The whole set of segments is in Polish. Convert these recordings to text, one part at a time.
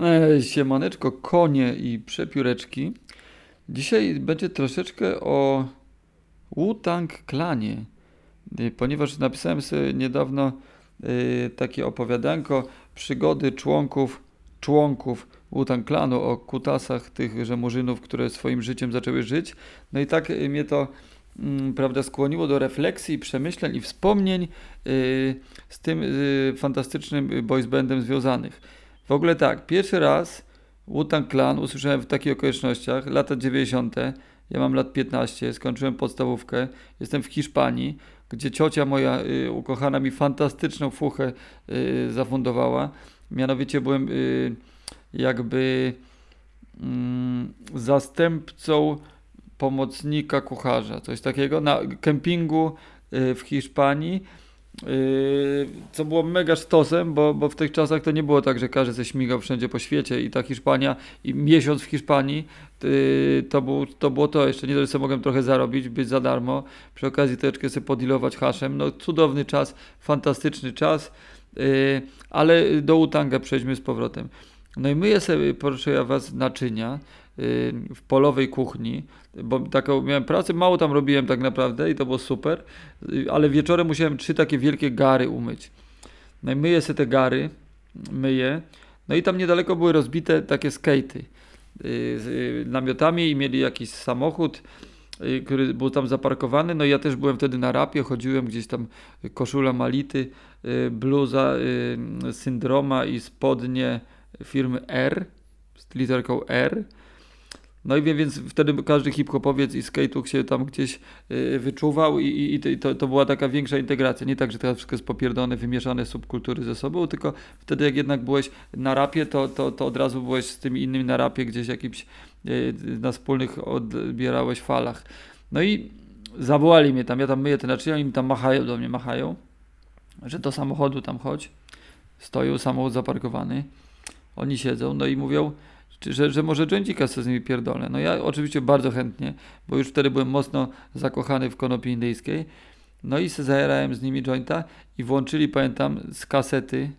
E, Siemaneczko, konie i przepióreczki. Dzisiaj będzie troszeczkę o Wu-Tang Klanie, Y, ponieważ napisałem sobie niedawno y, takie opowiadanko przygody członków, członków Wu-Tang Klanu o kutasach tych murzynów, które swoim życiem zaczęły żyć. No i tak mnie to mm, prawda, skłoniło do refleksji, przemyśleń i wspomnień z tym fantastycznym boys bandem związanych. W ogóle tak, pierwszy raz Wu-Tang Clan usłyszałem w takich okolicznościach, lata 90. Ja mam lat 15, skończyłem podstawówkę, jestem w Hiszpanii, gdzie ciocia moja y, ukochana mi fantastyczną fuchę y, zafundowała. Mianowicie byłem y, jakby mm, zastępcą pomocnika kucharza, coś takiego, na kempingu y, w Hiszpanii. Yy, co było mega sztosem, bo, bo w tych czasach to nie było tak, że każdy ze śmigał wszędzie po świecie i ta Hiszpania i miesiąc w Hiszpanii yy, to, był, to było to. Jeszcze nie dość, że mogłem trochę zarobić, być za darmo. Przy okazji troszeczkę sobie podilować haszem. No cudowny czas, fantastyczny czas, yy, ale do Utanga przejdźmy z powrotem. No i myję sobie, proszę ja was, naczynia w polowej kuchni, bo taką miałem pracę, mało tam robiłem tak naprawdę i to było super, ale wieczorem musiałem trzy takie wielkie gary umyć. No i myję sobie te gary, myję, no i tam niedaleko były rozbite takie skatey z namiotami i mieli jakiś samochód, który był tam zaparkowany, no i ja też byłem wtedy na rapie, chodziłem gdzieś tam koszula mality, bluza syndroma i spodnie firmy R, z literką R, no i więc wtedy każdy hip-hopowiec i skate'uk się tam gdzieś y, wyczuwał i, i, to, to, była taka większa integracja. Nie tak, że teraz wszystko jest popierdone, wymieszane subkultury ze sobą, tylko wtedy jak jednak byłeś na rapie, to, to, to od razu byłeś z tymi innymi na rapie gdzieś jakimś y, na wspólnych odbierałeś falach. No i zawołali mnie tam, ja tam myję te naczynia, oni tam machają, do mnie machają, że do samochodu tam chodź. Stoją, samochód zaparkowany. Oni siedzą, no i mówią, że, że może jointika z nimi pierdolę. No ja oczywiście bardzo chętnie, bo już wtedy byłem mocno zakochany w konopi indyjskiej. No i se zajerałem z nimi jointa i włączyli, pamiętam, z kasety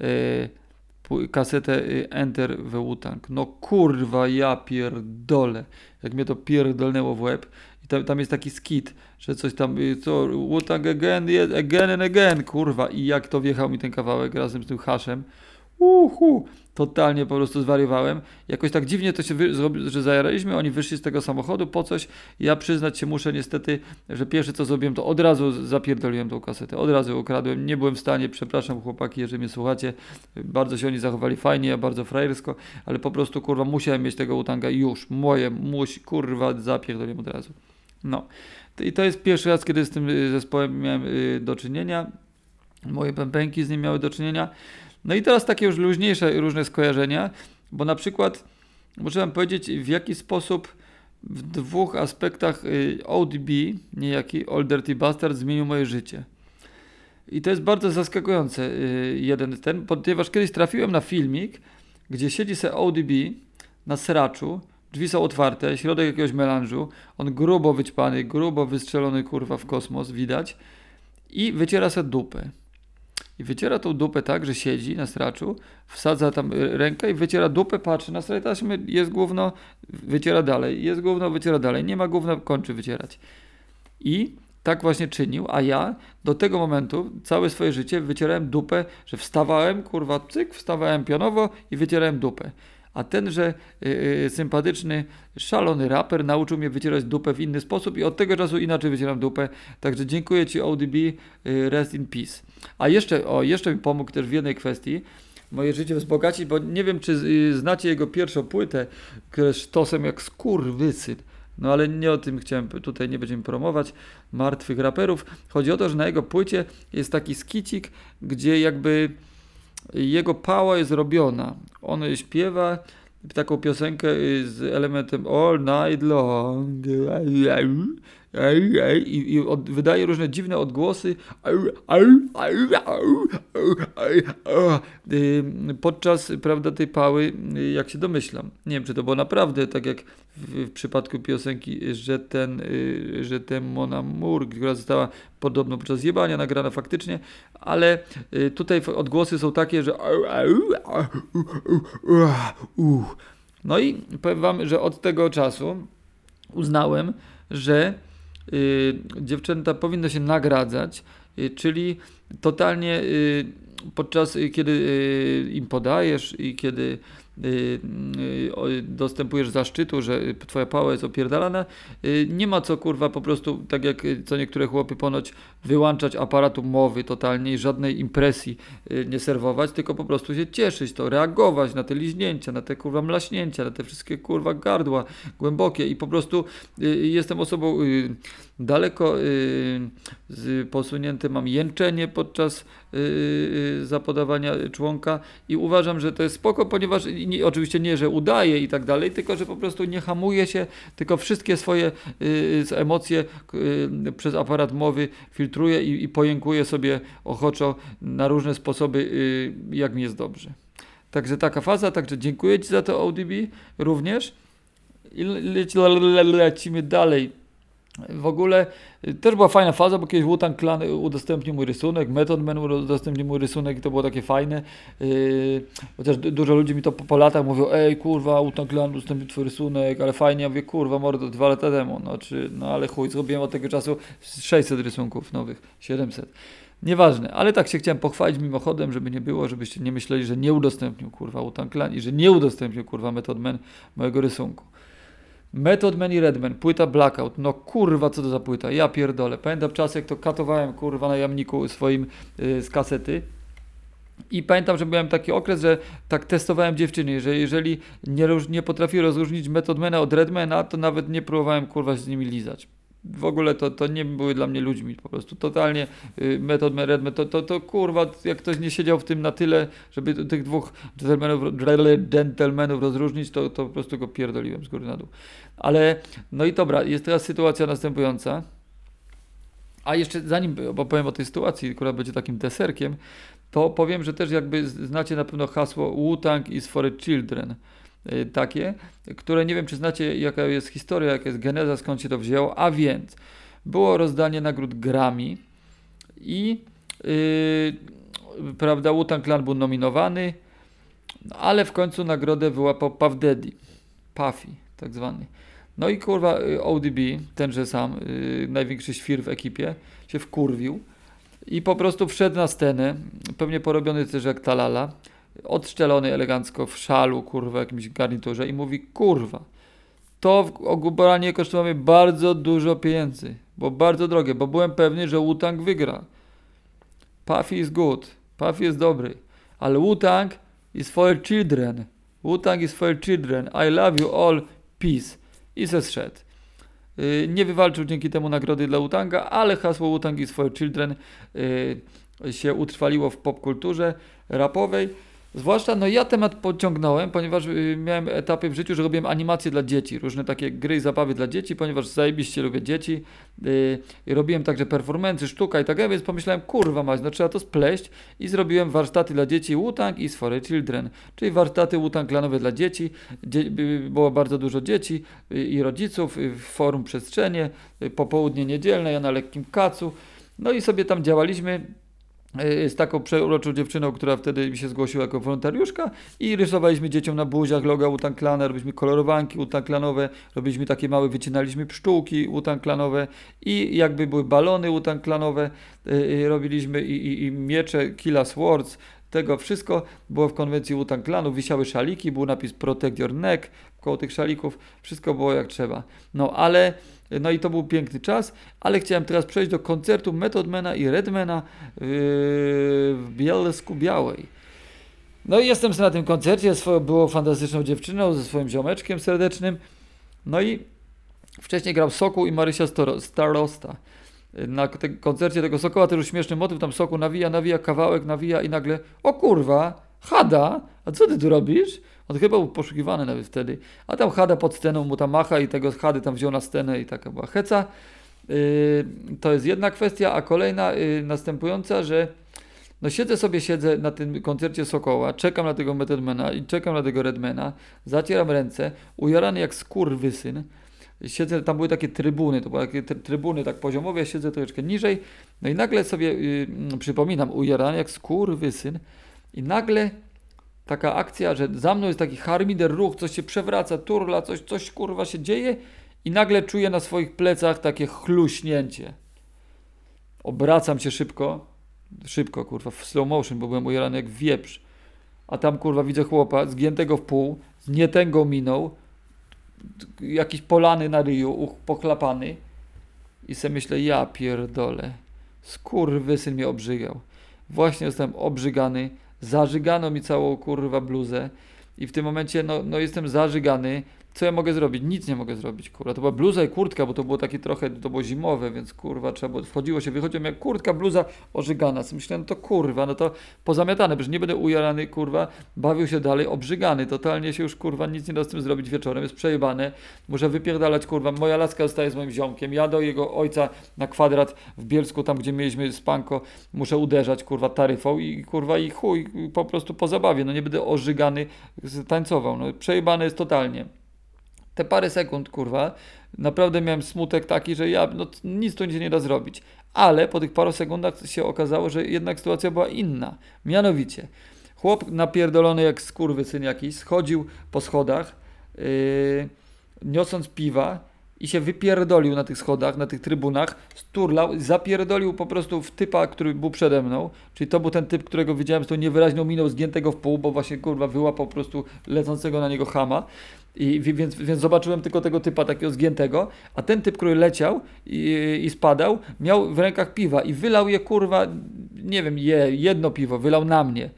yy, kasetę yy, Enter w Wu-Tang. No kurwa, ja pierdolę. Jak mnie to pierdolnęło w łeb. I tam, tam jest taki skit, że coś tam, yy, co, Wu-Tang again, again and again, kurwa. I jak to wjechał mi ten kawałek razem z tym haszem. Uhu, totalnie po prostu zwariowałem. Jakoś tak dziwnie to się zrobiło, że zajaraliśmy, oni wyszli z tego samochodu po coś. Ja przyznać się muszę niestety, że pierwsze co zrobiłem, to od razu zapierdoliłem tą kasetę. Od razu ukradłem. Nie byłem w stanie, przepraszam chłopaki, jeżeli mnie słuchacie. Bardzo się oni zachowali fajnie, bardzo frajersko, ale po prostu kurwa musiałem mieć tego utanga już. Moje, musi, kurwa, zapierdoliłem od razu. No. I to jest pierwszy raz, kiedy z tym y, zespołem miałem y, do czynienia. Moje pępęki z nim miały do czynienia. No i teraz takie już luźniejsze różne skojarzenia, bo na przykład muszę wam powiedzieć w jaki sposób w dwóch aspektach y, ODB, niejaki Old Dirty Bastard zmienił moje życie. I to jest bardzo zaskakujące y, jeden ten, ponieważ kiedyś trafiłem na filmik, gdzie siedzi se ODB na sraczu, drzwi są otwarte, środek jakiegoś melanżu, on grubo wyćpany, grubo wystrzelony kurwa w kosmos, widać, i wyciera se dupę i wyciera tą dupę tak, że siedzi na straczu, wsadza tam rękę i wyciera dupę, patrzy na stracz, taśmy, jest gówno, wyciera dalej, jest gówno, wyciera dalej, nie ma gówna, kończy wycierać. I tak właśnie czynił, a ja do tego momentu całe swoje życie wycierałem dupę, że wstawałem, kurwa, cyk, wstawałem pionowo i wycierałem dupę a tenże yy, sympatyczny, szalony raper nauczył mnie wycierać dupę w inny sposób i od tego czasu inaczej wycieram dupę. Także dziękuję Ci ODB, yy, rest in peace. A jeszcze, o, jeszcze mi pomógł też w jednej kwestii, moje życie wzbogacić, bo nie wiem, czy yy, znacie jego pierwszą płytę, która jest sztosem jak skurwysyn. No ale nie o tym chciałem, tutaj nie będziemy promować martwych raperów. Chodzi o to, że na jego płycie jest taki skicik, gdzie jakby jego pała jest robiona. On śpiewa taką piosenkę z elementem All Night Long. Ej, ej, i, i od, wydaje różne dziwne odgłosy podczas, prawda, tej pały, jak się domyślam. Nie wiem, czy to było naprawdę tak jak w, w przypadku piosenki, że ten, że ten Mon Amour, która została podobno podczas jebania nagrana faktycznie, ale tutaj odgłosy są takie, że no i powiem wam, że od tego czasu uznałem, że y, dziewczęta powinno się nagradzać, y, czyli totalnie y, podczas kiedy y, im podajesz i kiedy Y, y, dostępujesz zaszczytu, że twoja pała jest opierdalana, y, nie ma co kurwa po prostu, tak jak co niektóre chłopy ponoć, wyłączać aparatu mowy totalnie i żadnej impresji nie serwować, tylko po prostu się cieszyć to, reagować na te liźnięcia, na te kurwa mlaśnięcia, na te wszystkie kurwa gardła głębokie i po prostu jestem osobą daleko posunięte, mam jęczenie podczas zapodawania członka i uważam, że to jest spoko, ponieważ nie, oczywiście nie, że udaje i tak dalej, tylko że po prostu nie hamuje się, tylko wszystkie swoje y, emocje y, przez aparat mowy filtruje i, i pojękuje sobie ochoczo na różne sposoby, y, jak mi jest dobrze. Także taka faza, także dziękuję Ci za to ODB również i lecimy dalej. W ogóle y, też była fajna faza, bo kiedyś Wu-Tang Clan udostępnił mój rysunek, Method Man udostępnił mój rysunek i to było takie fajne. Yy, chociaż dużo ludzi mi to po, po latach mówią, ej kurwa, Wu-Tang Clan udostępnił twój rysunek, ale fajnie. Ja mówię, kurwa mordo, dwa lata temu. No, czy, no ale chuj, zrobiłem od tego czasu 600 rysunków nowych, 700. Nieważne, ale tak się chciałem pochwalić mimochodem, żeby nie było, żebyście nie myśleli, że nie udostępnił kurwa Wu-Tang Clan i że nie udostępnił kurwa Method Man mojego rysunku. Method Man i Redman, płyta Blackout. No kurwa, co to za płyta? Ja pierdolę. Pamiętam czas, jak to katowałem kurwa na jamniku swoim yy, z kasety. I pamiętam, że miałem taki okres, że tak testowałem dziewczyny, że jeżeli nie, nie potrafię rozróżnić Methodmana od Redmana, to nawet nie próbowałem kurwa z nimi lizać w ogóle to, to nie były dla mnie ludźmi po prostu. Totalnie y, metod Redman, to, to, to kurwa, jak ktoś nie siedział w tym na tyle, żeby tych dwóch gentlemanów, gentlemanów rozróżnić, to, to po prostu go pierdoliłem z góry na dół. Ale, no i dobra, jest teraz sytuacja następująca. A jeszcze zanim bo powiem o tej sytuacji, która będzie takim deserkiem, to powiem, że też jakby znacie na pewno hasło Wu-Tang is for children. Y, takie, które nie wiem, czy znacie, jaka jest historia, jaka jest geneza, skąd się to wzięło, a więc było rozdanie nagród Grammy i yy, prawda, Wu-Tang Clan był nominowany, ale w końcu nagrodę wyłapał Puff Daddy, Puffy tak zwany. No i kurwa y, ODB, tenże sam, yy, największy świr w ekipie, się wkurwił i po prostu wszedł na scenę, pewnie porobiony też jak Talala, odszczelony elegancko w szalu, kurwa, jakimś garniturze i mówi, kurwa, to ogólnie kosztowało mnie bardzo dużo pieniędzy, bo bardzo drogie, bo byłem pewny, że Wu-Tang wygra. Puffy is good, Puffy jest dobry, ale Wu-Tang is for children. Wu-Tang is for children. I love you all, peace. I se. Yy, nie wywalczył dzięki temu nagrody dla Wu-Tanga, ale hasło Wu-Tang is for children yy, się utrwaliło w popkulturze rapowej. Zwłaszcza, no ja temat pociągnąłem, ponieważ y, miałem etapy w życiu, że robiłem animacje dla dzieci, różne takie gry i zabawy dla dzieci, ponieważ zajebiście lubię dzieci. Yy, robiłem także performancy, sztuka i tak dalej, więc pomyślałem, kurwa mać, no trzeba to spleść i zrobiłem warsztaty dla dzieci Wu-Tang i For Children, czyli warsztaty Wu-Tang klanowe dla dzieci. Dzie było bardzo dużo dzieci y, i rodziców y, w forum przestrzenie, popołudnie niedzielne, ja na lekkim kacu. No i sobie tam działaliśmy z taką przeuroczą dziewczyną, która wtedy mi się zgłosiła jako wolontariuszka i rysowaliśmy dzieciom na buziach loga utanklane, robiliśmy kolorowanki utanklanowe, robiliśmy takie małe, wycinaliśmy pszczółki utanklanowe i jakby były balony utanklanowe, yy, robiliśmy i, i, i miecze Killa Swords, tego wszystko było w konwencji Utanklanu, wisiały szaliki, był napis Protect Your Neck koło tych szalików, wszystko było jak trzeba. No ale no i to był piękny czas, ale chciałem teraz przejść do koncertu Methodmana i Redmana yy, w Bielsku Białej. No i jestem na tym koncercie, było fantastyczną dziewczyną, ze swoim ziomeczkiem serdecznym. No i wcześniej grał Sokół i Marysia Starosta. Na tym koncercie tego Sokoła też śmieszny motyw, tam Sokół nawija, nawija kawałek, nawija i nagle, o kurwa, Hada, a co ty tu robisz? On chyba był poszukiwany nawet wtedy. A tam Hada pod sceną mu tam macha i tego Hady tam wziął na scenę i taka była heca. Yy, to jest jedna kwestia, a kolejna yy, następująca, że no siedzę sobie, siedzę na tym koncercie Sokoła, czekam na tego Methodmana i czekam na tego Redmana, zacieram ręce, ujarany jak skurwysyn, siedzę, tam były takie trybuny, to były takie trybuny tak poziomowe, ja siedzę troszeczkę niżej, no i nagle sobie yy, przypominam, ujarany jak skurwysyn i nagle taka akcja, że za mną jest taki harmider ruch, coś się przewraca, turla, coś, coś kurwa się dzieje i nagle czuję na swoich plecach takie chluśnięcie. Obracam się szybko, szybko kurwa, w slow motion, bo byłem ujarany jak wieprz. A tam kurwa widzę chłopa zgiętego w pół, z nietęgą miną, jakiś polany na ryju, pochlapany. I sobie myślę, ja pierdolę, syn mnie obrzygał. Właśnie jestem obrzygany, zażygano mi całą kurwa bluzę i w tym momencie no, no jestem zażygany, co ja mogę zrobić? Nic nie mogę zrobić, kurwa. To była bluza i kurtka, bo to było takie trochę, to było zimowe, więc kurwa, trzeba było, wchodziło się, wychodziło jak kurtka, bluza ożygana. Co myślałem, no to kurwa, no to pozamiatane, przecież nie będę ujarany, kurwa, bawił się dalej, obrzygany, totalnie się już, kurwa, nic nie da z tym zrobić wieczorem, jest przejebane, muszę wypierdalać, kurwa, moja laska zostaje z moim ziomkiem, ja do jego ojca na kwadrat w Bielsku, tam gdzie mieliśmy spanko, muszę uderzać, kurwa, taryfą i, kurwa, i chuj, po prostu po zabawie, no nie będę ożygany, tańcował, no przejebane jest totalnie te parę sekund, kurwa, naprawdę miałem smutek taki, że ja, no nic tu nie da zrobić. Ale po tych paru sekundach się okazało, że jednak sytuacja była inna. Mianowicie, chłop napierdolony jak syn jakiś, schodził po schodach, yy, niosąc piwa i się wypierdolił na tych schodach, na tych trybunach, sturlał, zapierdolił po prostu w typa, który był przede mną, czyli to był ten typ, którego widziałem z tą niewyraźną miną zgiętego w pół, bo właśnie kurwa wyłapał po prostu lecącego na niego hama. I, więc, więc zobaczyłem tylko tego typa takiego zgiętego, a ten typ, który leciał i, i spadał, miał w rękach piwa i wylał je kurwa, nie wiem, je, jedno piwo, wylał na mnie.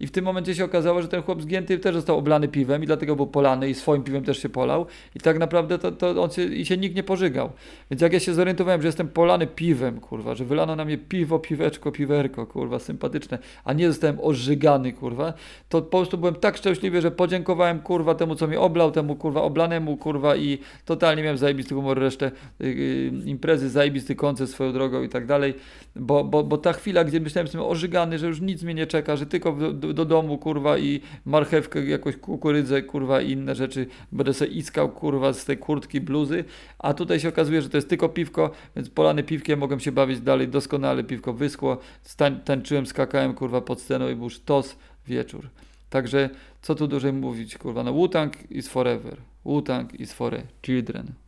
I w tym momencie się okazało, że ten chłop zgięty też został oblany piwem i dlatego był polany i swoim piwem też się polał. I tak naprawdę to, to on się, i się nikt nie pożygał. Więc jak ja się zorientowałem, że jestem polany piwem, kurwa, że wylano na mnie piwo, piweczko, piwerko, kurwa, sympatyczne, a nie zostałem ożygany, kurwa, to po prostu byłem tak szczęśliwy, że podziękowałem, kurwa, temu, co mnie oblał, temu, kurwa, oblanemu, kurwa, i totalnie miałem zajebisty humor, resztę yy, imprezy, zajebisty koncert swoją drogą i tak dalej, bo, bo, bo ta chwila, gdzie myślałem, że jestem ożygany, że już nic mnie nie czeka, że tylko do, do domu, kurwa, i marchewkę, jakąś kukurydzę, kurwa, i inne rzeczy będę sobie iskał, kurwa, z tej kurtki, bluzy, a tutaj się okazuje, że to jest tylko piwko, więc polany piwkiem mogłem się bawić dalej doskonale, piwko wyschło, stań, tańczyłem, skakałem, kurwa, pod sceną i był sztos wieczór. Także co tu dłużej mówić, kurwa, no Wu-Tang is forever. Wu-Tang is for children.